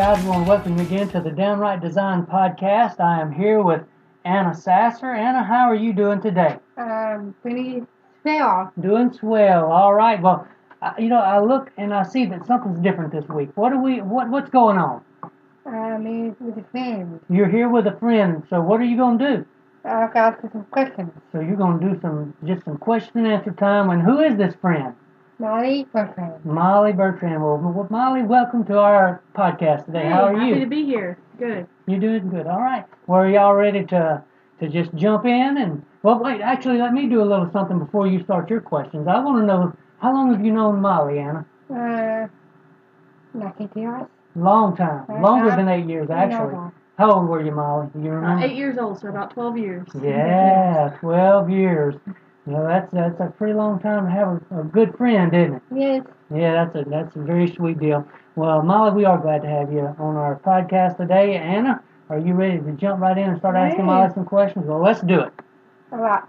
guys. We want to welcome you again to the Downright Design Podcast. I am here with Anna Sasser. Anna, how are you doing today? Um, pretty swell. Doing swell. All right. Well, I, you know, I look and I see that something's different this week. What are we? What What's going on? Um, it's with a friend. You're here with a friend. So what are you going to do? I've got some questions. So you're going to do some just some question and answer time. And who is this friend? Molly, boyfriend. Molly Bertrand. Well, well, Molly, welcome to our podcast today. How are Happy you? Happy to be here. Good. You're doing good. All right. Well, are y'all ready to to just jump in and well, wait. Actually, let me do a little something before you start your questions. I want to know how long have you known Molly, Anna? Uh, lucky years. Long time, Uh, longer uh, than eight years actually. no. How old were you, Molly? Do you Uh, remember? eight years old, so about 12 years. Yeah, twelve years. You know, that's that's a pretty long time to have a, a good friend, isn't it? Yes. Yeah, that's a that's a very sweet deal. Well, Molly, we are glad to have you on our podcast today. Anna, are you ready to jump right in and start asking Molly some questions? Well, let's do it. Alright.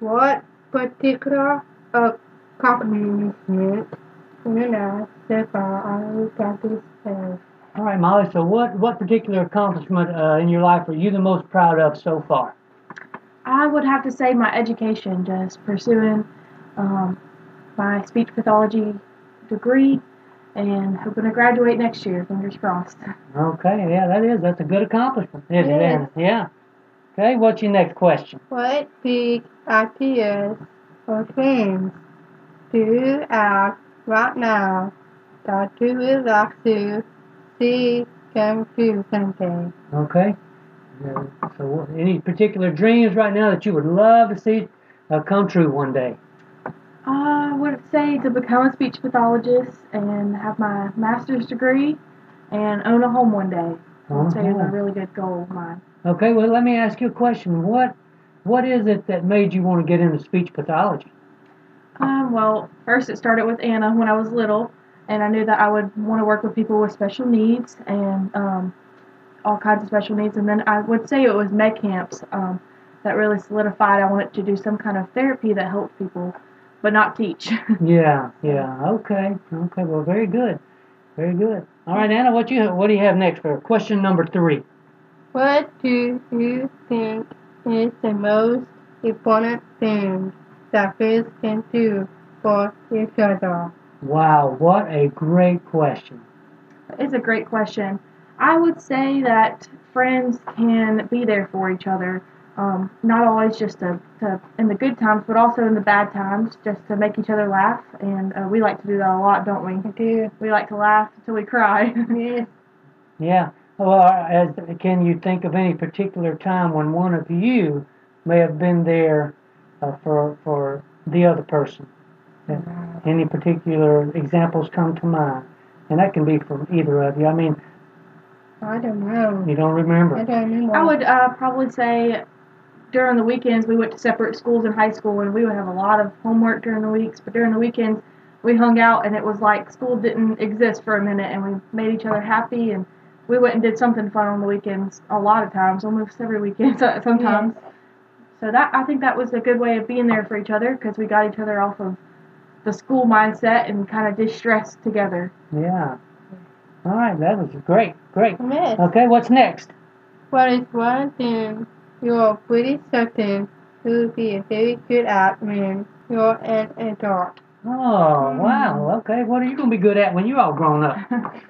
What particular accomplishment you know so far are of? All right, Molly. So, what what particular accomplishment uh, in your life are you the most proud of so far? I would have to say my education, just pursuing um, my speech pathology degree and hoping to graduate next year, fingers crossed. Okay, yeah, that is that's a good accomplishment, isn't it? Yes. Anna? Yeah. Okay, what's your next question? What big ideas or dreams do you have right now that you would like to see come true someday? Okay. Yeah, so, any particular dreams right now that you would love to see uh, come true one day? I would say to become a speech pathologist and have my master's degree and own a home one day. I would say is Uh-huh. a really good goal of mine. Okay, well, let me ask you a question. What what is it that made you want to get into speech pathology? Um, well, first it started with Anna when I was little, and I knew that I would want to work with people with special needs and um, all kinds of special needs. And then I would say it was med camps um, that really solidified I wanted to do some kind of therapy that helped people, but not teach. Yeah, yeah. Okay, okay. Well, very good, very good. All right, Anna, what you what do you have next for question number three? What do you think is the most important thing that friends can do for each other? Wow, what a great question. it's a great question. I would say that friends can be there for each other. Um, not always just to, to in the good times, but also in the bad times, just to make each other laugh. And uh, we like to do that a lot, don't we? I do. We like to laugh until we cry. Yes. Yeah. Well, as can you think of any particular time when one of you may have been there uh, for for the other person? Any particular examples come to mind? And that can be from either of you. I mean, I don't know. you don't remember? I remember. don't remember. I would uh, probably say during the weekends we went to separate schools in high school, and we would have a lot of homework during the weeks. But during the weekends, we hung out, and it was like school didn't exist for a minute, and we made each other happy, and we went and did something fun on the weekends. A lot of times, almost every weekend, sometimes. So that I think that was a good way of being there for each other because we got each other off of the school mindset and kind of distress together. Yeah. All right, that was great, great. Yes. Okay, what's next? What is one thing you're pretty certain you'll be a very good at when you're an adult? Oh, wow. Okay, what are you going to be good at when you're all grown up?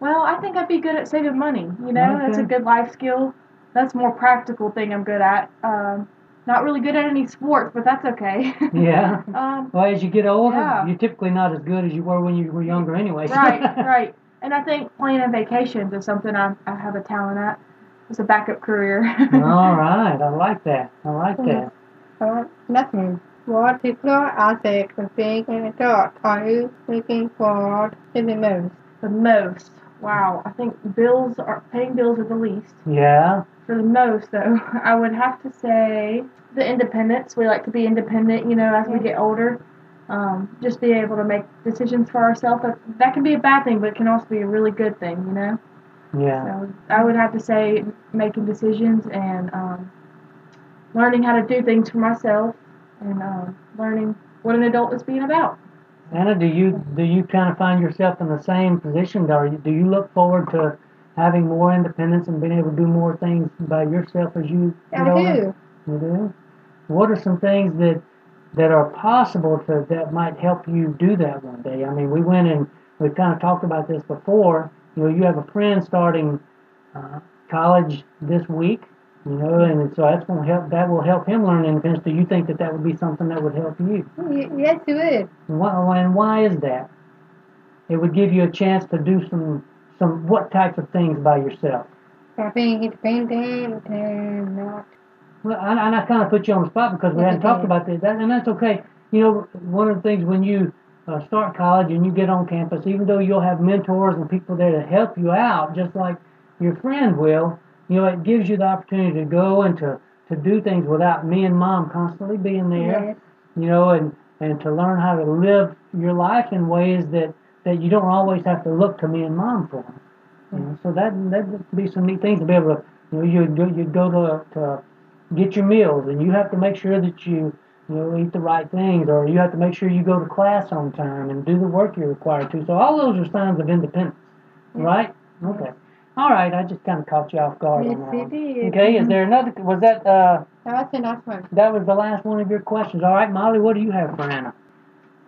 Well, I think I'd be good at saving money. You know, that's a good life skill. That's more practical thing I'm good at. Um, not really good at any sports, but that's okay. Yeah. um, Well, as you get older, Yeah. you're typically not as good as you were when you were younger, anyway. right, right. And I think planning vacations is something I, I have a talent at. It's a backup career. All right, I like that. I like that. Uh, nothing. What particular aspect of being an adult are you looking forward to the most? the most. Wow. I think bills are paying bills are the least. Yeah. For the most, though, I would have to say the independence. We like to be independent, you know, as we get older. Um, just be able to make decisions for ourselves. That, that can be a bad thing, but it can also be a really good thing, you know? Yeah. So I would have to say making decisions and um, learning how to do things for myself and um, learning what an adult is being about. Anna, do you do you kind of find yourself in the same position? Or do you look forward to having more independence and being able to do more things by yourself as you I do. You do. What are some things that that are possible to that might help you do that one day? I mean, we went and we kind of talked about this before. You know, you have a friend starting uh, college this week. You know, and so that's going to help. That will help him learn independence. Do you think that that would be something that would help you? Yes, it would. And why, and why is that? It would give you a chance to do some some what types of things by yourself. Being independent and not. Well, and, and I kind of put you on the spot because we hadn't talked about this, that, and that's okay. You know, one of the things when you uh, start college and you get on campus, even though you'll have mentors and people there to help you out, just like your friend will, you know, it gives you the opportunity to go and to, to do things without me and mom constantly being there, Yes. you know, and, and to learn how to live your life in ways that, that you don't always have to look to me and mom for. You know, so that that'd be some neat things to be able to, you know, you go you go to to get your meals, and you have to make sure that you you know eat the right things, or you have to make sure you go to class on time and do the work you're required to. So all those are signs of independence, right? Okay. All right. I just kind of caught you off guard Yes, on that. it did. Okay. Is there another? Was that uh That's the last one. that was the last one of your questions? All right, Molly. What do you have for Anna?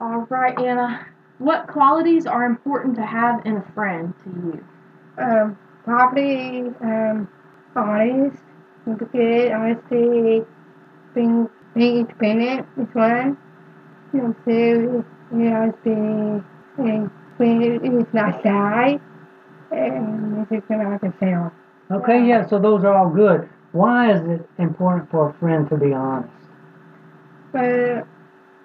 All right, Anna. What qualities are important to have in a friend to you? Um, probably um, honest, good, honesty, being being independent is one. You know, so you know, being and when it's not shy, and just gonna have to fail. Okay. Yeah. So those are all good. Why is it important for a friend to be honest? But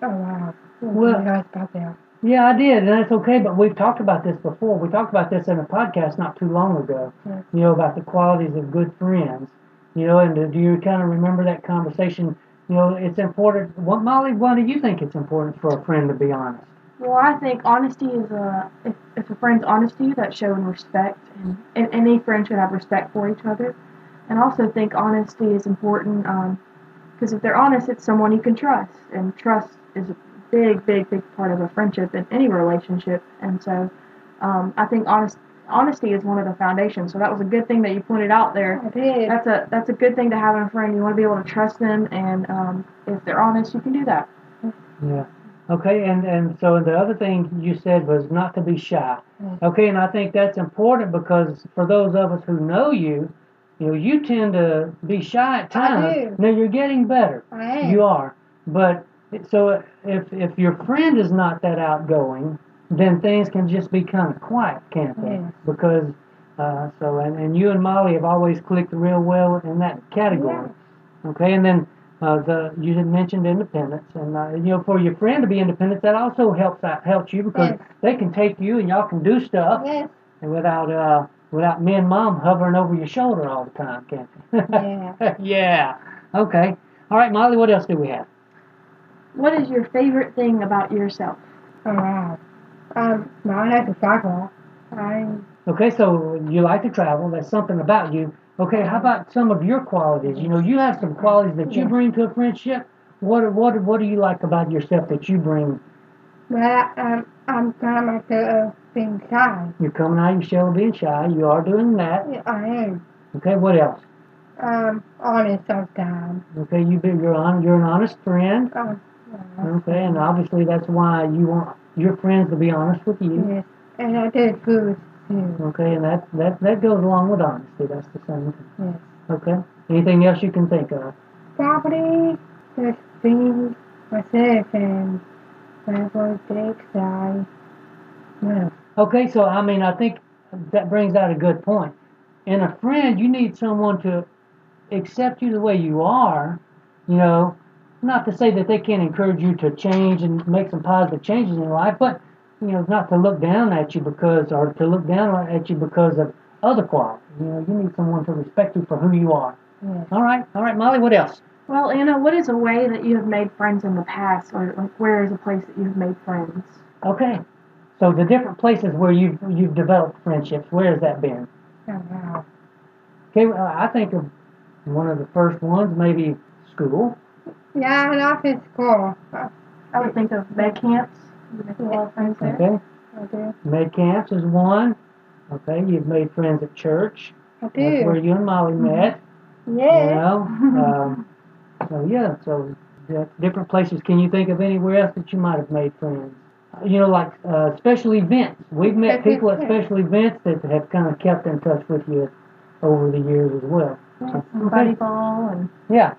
oh wow, Well- you guys got there. Yeah, I did, and that's okay. But we've talked about this before. We talked about this in a podcast not too long ago. Yes. You know about the qualities of good friends. You know, and do you kind of remember that conversation? You know, it's important. What Molly? Why do you think it's important for a friend to be honest? Well, I think honesty is a if, if a friend's honest to you, that's showing respect, and, and any friend should have respect for each other. And also think honesty is important because if they're honest, it's someone you can trust, and trust is a big, big, big part of a friendship in any relationship. And so, um, I think honest honesty is one of the foundations. So that was a good thing that you pointed out there. I did. That's a that's a good thing to have in a friend. You want to be able to trust them, and um, if they're honest, you can do that. Yeah. Okay, and and so the other thing you said was not to be shy. Mm. Okay, and I think that's important because for those of us who know you, you know, you tend to be shy at I times. do. Now you're getting better. I am. You are, but so if if your friend is not that outgoing, then things can just be kind of quiet, can't they? Yes. Because uh, so and, and you and Molly have always clicked real well in that category. Okay, and then uh, the you had mentioned independence, and uh, you know for your friend to be independent, that also helps out, helps you because Yes. they can take you and y'all can do stuff Yes. and without uh without me and mom hovering over your shoulder all the time, can't you? Yeah. yeah. Okay. All right, Molly. What else do we have? What is your favorite thing about yourself? Oh wow. Um, mine has a cycle. I Okay, so you like to travel. That's something about you. Okay, how about some of your qualities? You know, you have some qualities that you Yes. bring to a friendship. What what what do you like about yourself that you bring? well, um, I'm kind of like uh, being shy. You're coming out of your shell, being shy. You are doing that. Yeah, I am. Okay, what else? Um, honest sometimes. Okay, you be you're on you're an honest friend. Oh, Okay, and obviously that's why you want your friends to be honest with you. yes. And I did food too. Okay, and that that that goes along with honesty. That's the same thing. Yes. Okay. Anything else you can think of? Probably just being myself and whenever takes I well, Okay, so I mean, I think that brings out a good point. In a friend, you need someone to accept you the way you are. You know, not to say that they can't encourage you to change and make some positive changes in your life, but you know, not to look down at you because, or to look down at you because of other qualities. You know, you need someone to respect you for who you are. yes. All right, all right, Molly. What else? Well, Anna, what is a way that you have made friends in the past, or like where is a place that you have made friends? Okay, so the different places where you've you've developed friendships. Where has that been? Oh wow. Okay, well, I think of one of the first ones, maybe school. Yeah, not in school. I would think of med camps. You make a lot of friends there. Okay. I do. Med camps is one. Okay, you've made friends at church. I That's where you and Molly met. Yeah. You know. Um, so yeah, so yeah, different places. Can you think of anywhere else that you might have made friends? Uh, You know, like uh, special events. We've met Special people at special events that have kind of kept in touch with you over the years as well. So, And okay. volleyball and Yeah.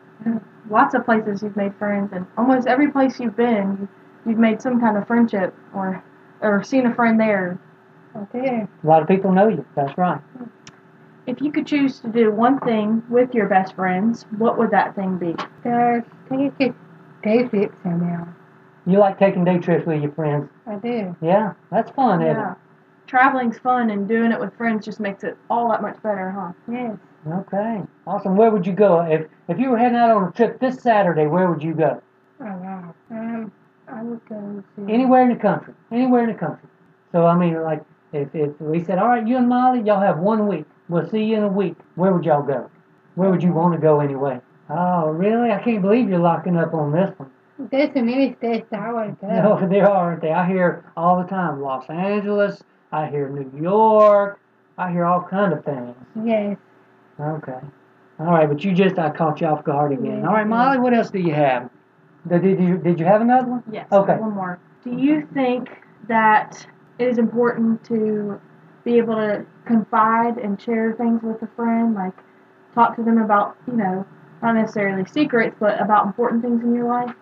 Lots of places you've made friends, and almost every place you've been, you- you've made some kind of friendship or or seen a friend there. I do. A lot of people know you. That's right. If you could choose to do one thing with your best friends, what would that thing be? There's take day trips in there. You like taking day trips with your friends. I do. Yeah, that's fun, isn't Yeah. Traveling's fun, and doing it with friends just makes it all that much better, huh? Yes. Okay. Awesome. Where would you go if if you were heading out on a trip this Saturday? Where would you go? Oh wow. Um, I would go to Anywhere in the country. Anywhere in the country. So I mean, like if if we said, all right, you and Molly, y'all have one week. We'll see you in a week. Where would y'all go? Where would you want to go anyway? Oh, really? I can't believe you're locking up on this one. There's so many states I want to go. No, there aren't they? I hear all the time Los Angeles. I hear New York. I hear all kind of things. Yes. Okay. All right, but you just I caught you off guard again. All right, Molly, what else do you have? Did, did you did you have another one? Yes. Okay. One more. Do you think that it is important to be able to confide and share things with a friend, like talk to them about, you know, not necessarily secrets, but about important things in your life?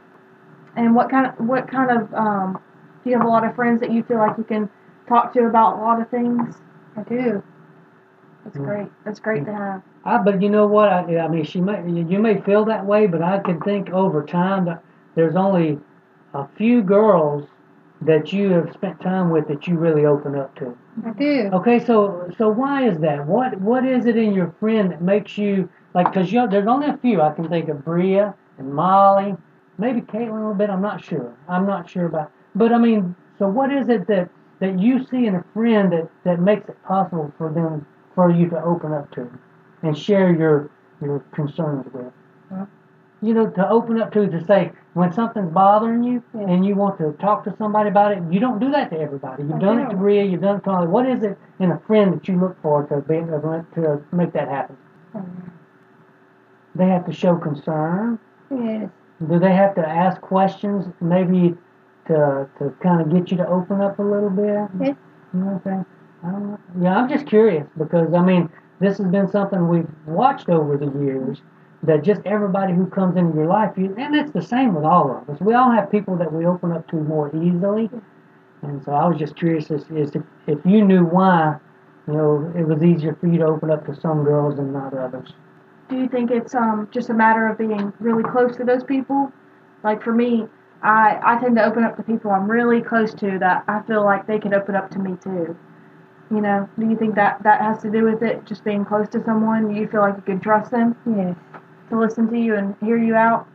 And what kind of what kind of um, do you have a lot of friends that you feel like you can talk to about a lot of things? I do. That's great. That's great to have. I, but you know what? I, I mean, she may you may feel that way, but I can think over time that there's only a few girls that you have spent time with that you really open up to. I do. Okay, so so why is that? What what is it in your friend that makes you like? Because you know, there's only a few I can think of: Bria and Molly, maybe Caitlin a little bit. I'm not sure. I'm not sure about. But I mean, so what is it that that you see in a friend that that makes it possible for them for you to open up to and share your your concerns with? You know, to open up to to say when something's bothering you Yeah. and you want to talk to somebody about it. You don't do that to everybody. You've I done it to don't. You've done it to Molly. What is it in a friend that you look for to be to make that happen? Um, They have to show concern. yes. Do they have to ask questions, maybe to to kind of get you to open up a little bit? Yes. Okay. I don't know. Yeah, I'm just curious because I mean, this has been something we've watched over the years. That just everybody who comes into your life, you, and it's the same with all of us. We all have people that we open up to more easily, and so I was just curious as, as if, if you knew why, you know, it was easier for you to open up to some girls and not others. Do you think it's um just a matter of being really close to those people? Like for me, I I tend to open up to people I'm really close to that I feel like they could open up to me too. You know, do you think that that has to do with it? Just being close to someone, you feel like you can trust them Yes. to listen to you and hear you out.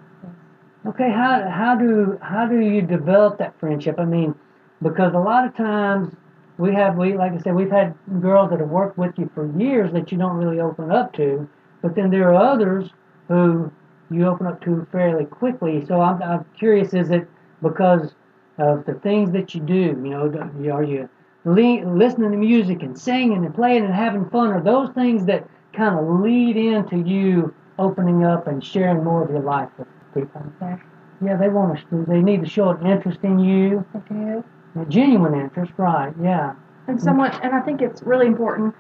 Okay, how how do how do you develop that friendship? I mean, because a lot of times we have we like I said we've had girls that have worked with you for years that you don't really open up to, but then there are others who you open up to fairly quickly. So I'm I'm curious, is it because of the things that you do? You know, are you le- listening to music and singing and playing and having fun? Are those things that kind of lead into you opening up and sharing more of your life with people? Yeah. Yeah, they want to. They need to show an interest in you, do. a genuine interest, right? Yeah. And someone, and I think it's really important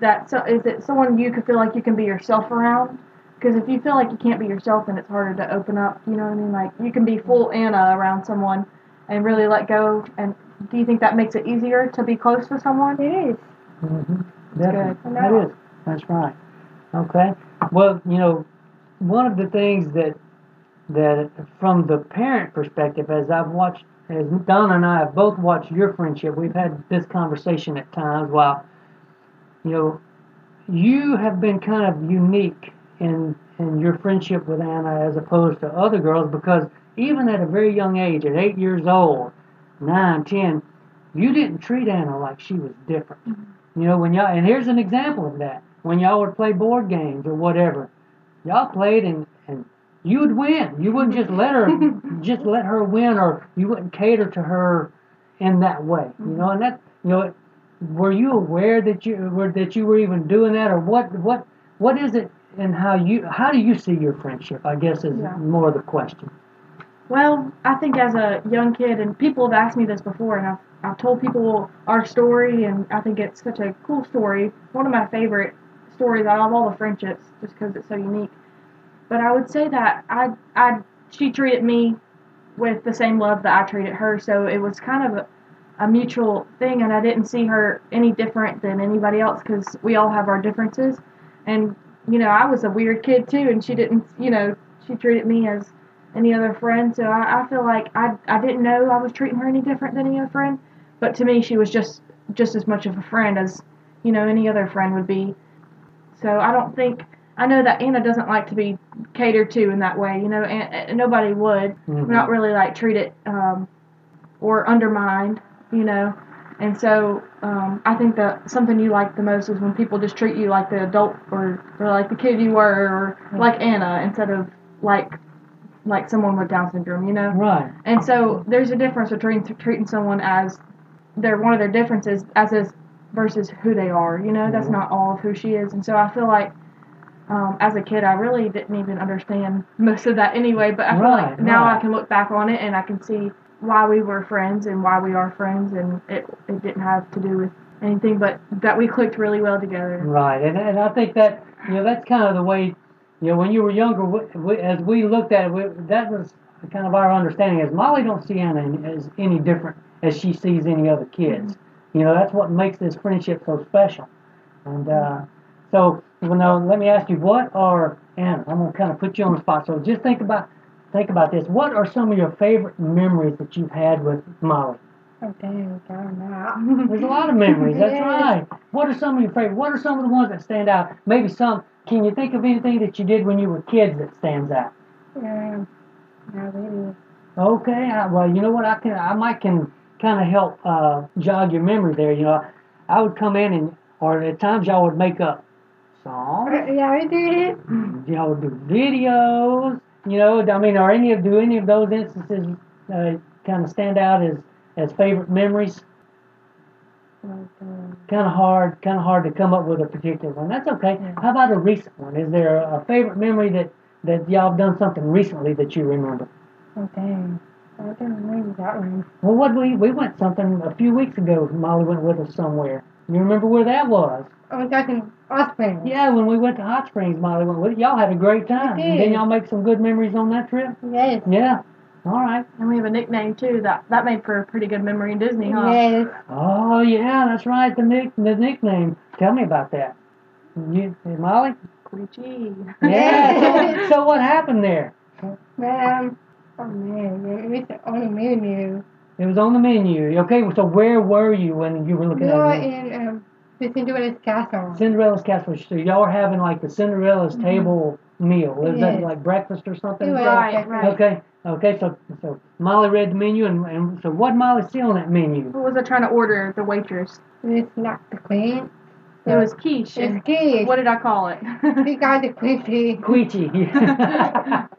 that so is it someone you could feel like you can be yourself around. Because if you feel like you can't be yourself, then it's harder to open up. You know what I mean? Like you can be full Anna around someone and really let go. And do you think that makes it easier to be close to someone? It is. Mm-hmm. That's good. That is. That's right. Okay. Well, you know, one of the things that that from the parent perspective, as I've watched, as Donna and I have both watched your friendship, we've had this conversation at times. While you know, you have been kind of unique in in your friendship with Anna as opposed to other girls because even at a very young age, at eight years old, nine, ten, you didn't treat Anna like she was different. Mm-hmm. You know, when y'all, and here's an example of that. When y'all would play board games or whatever, y'all played and, and you would win. You wouldn't just let her, just let her win or you wouldn't cater to her, in that way. You mm-hmm. know, and that you know, were you aware that you were that you were even doing that, or what what what is it and how you how do you see your friendship? I guess is Yeah. more the question. Well, I think as a young kid, and people have asked me this before, and I've, I've told people our story, and I think it's such a cool story. One of my favorite stories out of all the friendships, just because it's so unique. But I would say that I, I, she treated me with the same love that I treated her, so it was kind of a, a mutual thing, and I didn't see her any different than anybody else because we all have our differences. And, you know, I was a weird kid too, and she didn't, you know, she treated me as any other friend. So I, I feel like I, I didn't know I was treating her any different than any other friend. But to me, she was just just as much of a friend as you know any other friend would be. So I don't think I know that Anna doesn't like to be catered to in that way. You know, and, nobody would Mhm. not really like treated um, or undermined. You know. And so um, I think that something you like the most is when people just treat you like the adult or, or like the kid you were or like Anna instead of like like someone with Down syndrome, you know. Right. And so there's a difference between t- treating someone as they're one of their differences as is versus who they are. You know, that's Mhm. not all of who she is. And so I feel like um, as a kid, I really didn't even understand most of that anyway. But I feel like now right. I can look back on it and I can see why we were friends and why we are friends, and it it didn't have to do with anything but that we clicked really well together. Right, and and I think that you know that's kind of the way you know when you were younger, we, we, as we looked at it, we, that was kind of our understanding. As Molly don't see Anna as any different as she sees any other kids. You know that's what makes this friendship so special. And uh, so, well, now let me ask you, what are Anna? I'm gonna kind of put you on the spot. So just think about think about this. What are some of your favorite memories that you've had with Molly? Oh, dang, I don't. There's a lot of memories. That's right. What are some of your favorite? What are some of the ones that stand out? Maybe some. Can you think of anything that you did when you were kids that stands out? Um, not really. Okay. I, well, you know what? I can. I might can kind of help uh, jog your memory there. You know, I would come in and, or at times y'all would make up songs. Uh, yeah, we did. Y'all would do videos. You know, I mean, are any of do any of those instances uh, kind of stand out as as favorite memories? Okay. kind of hard, kind of hard to come up with a particular one. That's okay. How about a recent one? Is there a favorite memory that that y'all have done something recently that you remember? Oh, dang. I don't remember that one. Well, what we we went something a few weeks ago. Molly went with us somewhere. You remember where that was? Oh, I was talking Springs. Yeah, when we went to Hot Springs, Molly went with. Y'all had a great time. We And did. then y'all make some good memories on that trip. Yes. Yeah. All right. And we have a nickname too that that made for a pretty good memory in Disney, huh? Yes. Oh yeah, that's right. The nick the nickname. Tell me about that. You, Molly? Queechy. Yeah. so, so what happened there? Um, oh man, it was on the menu. It was on the menu. Okay, so where were you when you were looking We at were it? in um, the Cinderella's castle. Cinderella's Castle. So y'all were having like the Cinderella's table meal. Is that like breakfast or something? It was Right, right. Okay. Okay. So so Molly read the menu, and, and so what Molly see on that menu? What was I trying to order? The waitress. It's not the queen. It was quiche. It's and kid. What did I call it? We got the queen. Queechy.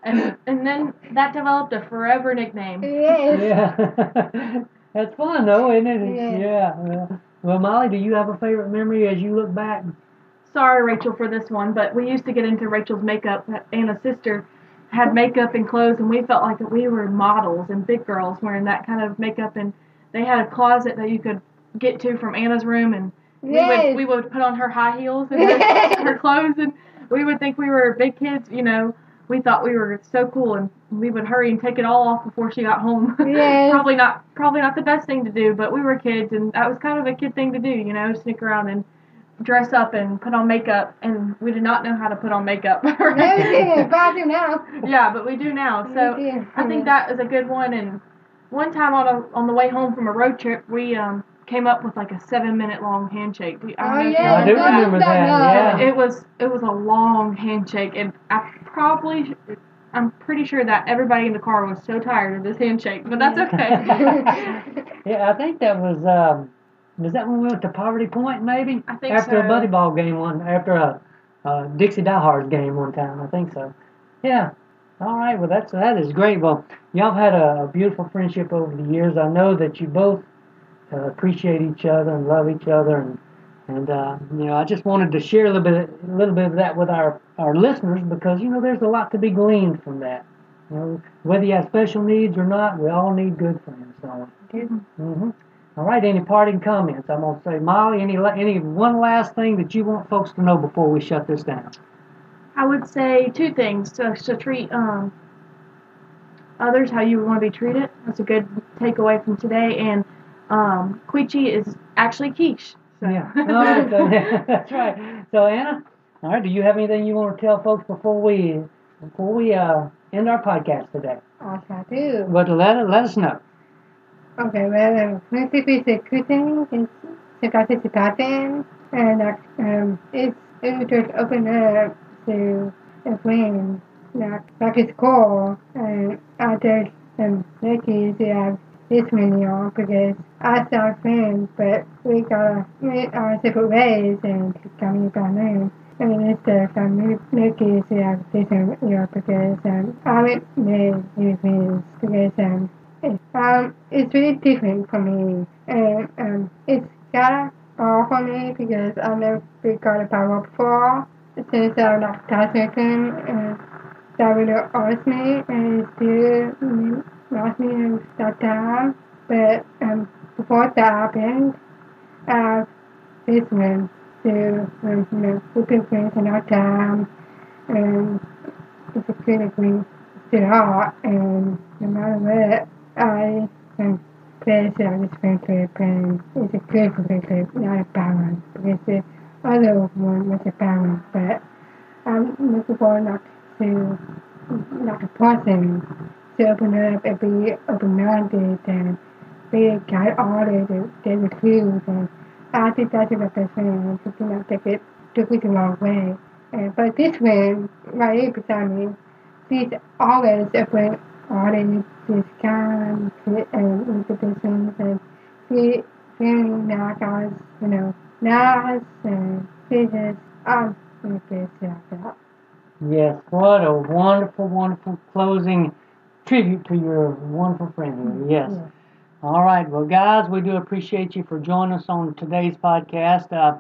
and and then that developed a forever nickname. Yes. yeah. That's fun though, isn't it? Yes. Yeah. yeah. Well, Molly, do you have a favorite memory as you look back? Sorry, Rachel, for this one, but we used to get into Rachel's makeup. Anna's sister had makeup and clothes, and we felt like that we were models and big girls wearing that kind of makeup. And they had a closet that you could get to from Anna's room, and we would we would put on her high heels and her, her clothes, and we would think we were big kids. You know, we thought we were so cool, and we would hurry and take it all off before she got home. Yes. probably not probably not the best thing to do, but we were kids, and that was kind of a kid thing to do. You know, sneak around and dress up and put on makeup, and we did not know how to put on makeup. No, we didn't. But I do now. yeah, but we do now. So I think that is a good one. And one time on a on the way home from a road trip, we um came up with like a seven minute long handshake. Do you- I Oh, know if you yeah, I do remember that. that- Yeah. it was it was a long handshake, and I probably I'm pretty sure that everybody in the car was so tired of this handshake, but that's okay. yeah, I think that was. Um, was that when we went to Poverty Point? Maybe I think after a buddy ball game one, after a, a Dixie Diehards game one time. I think so. Yeah. All right. Well, that's that is great. Well, y'all have had a, a beautiful friendship over the years. I know that you both uh, appreciate each other and love each other and and uh, you know I just wanted to share a little bit a little bit of that with our our listeners because you know there's a lot to be gleaned from that. You know whether you have special needs or not, we all need good friends. So. Mm-hmm. All right. Any parting comments? I'm gonna say, Molly. Any any one last thing that you want folks to know before we shut this down? I would say two things to, to treat um, others how you want to be treated. That's a good takeaway from today. And um, Queechy is actually quiche. So. Yeah. All right, so, that's right. So Anna, all right. Do you have anything you want to tell folks before we before we uh, end our podcast today? Yes, I do. But let let us know. Okay, well, um, basically the cruising is the participation and uh, um, it's it just open up to a friend like like it's cool and I just um lucky to have this many on because I saw friends but we got we are separate ways and coming by name. And it's uh, from lucky to have this one here because um I made with me because um um, it's really different for me, and um, it's kind of hard for me because I never got a power before. Since I'm not certain, and that really hurts me, and it still lost me in that. But um, before that happened, I listened to um, you know, looking things in our time, and it's a critically still hard, and no matter what. I am pleased on this friendship and it's a good friendship, not a balance. Because the other one was a balance, but I'm looking for not to like a person to open up and be open minded and be guide and get the clues and I think that's the best friend to do not take it took it the wrong way. And but this one right beside me, she's always open kind and interpretations and fe- feeling like I you know, nice and she just, I'm going to like that. Yes. What a wonderful, wonderful closing tribute to your wonderful friend. Here. Yes. Yeah. All right. Well, guys, we do appreciate you for joining us on today's podcast. Uh,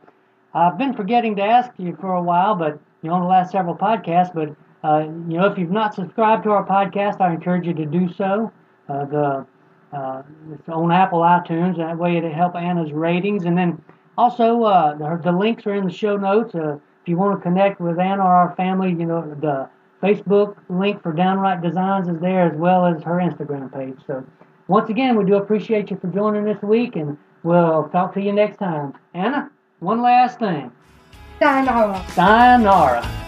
I've been forgetting to ask you for a while, but you know, on the last several podcasts, but uh, you know, if you've not subscribed to our podcast, I encourage you to do so. Uh, the uh, it's on Apple iTunes. That way, it'll help Anna's ratings. And then also, uh, the, the links are in the show notes. Uh, if you want to connect with Anna or our family, you know, the Facebook link for Downright Designs is there, as well as her Instagram page. So, once again, we do appreciate you for joining this week, and we'll talk to you next time. Anna, one last thing. Sayonara. Sayonara.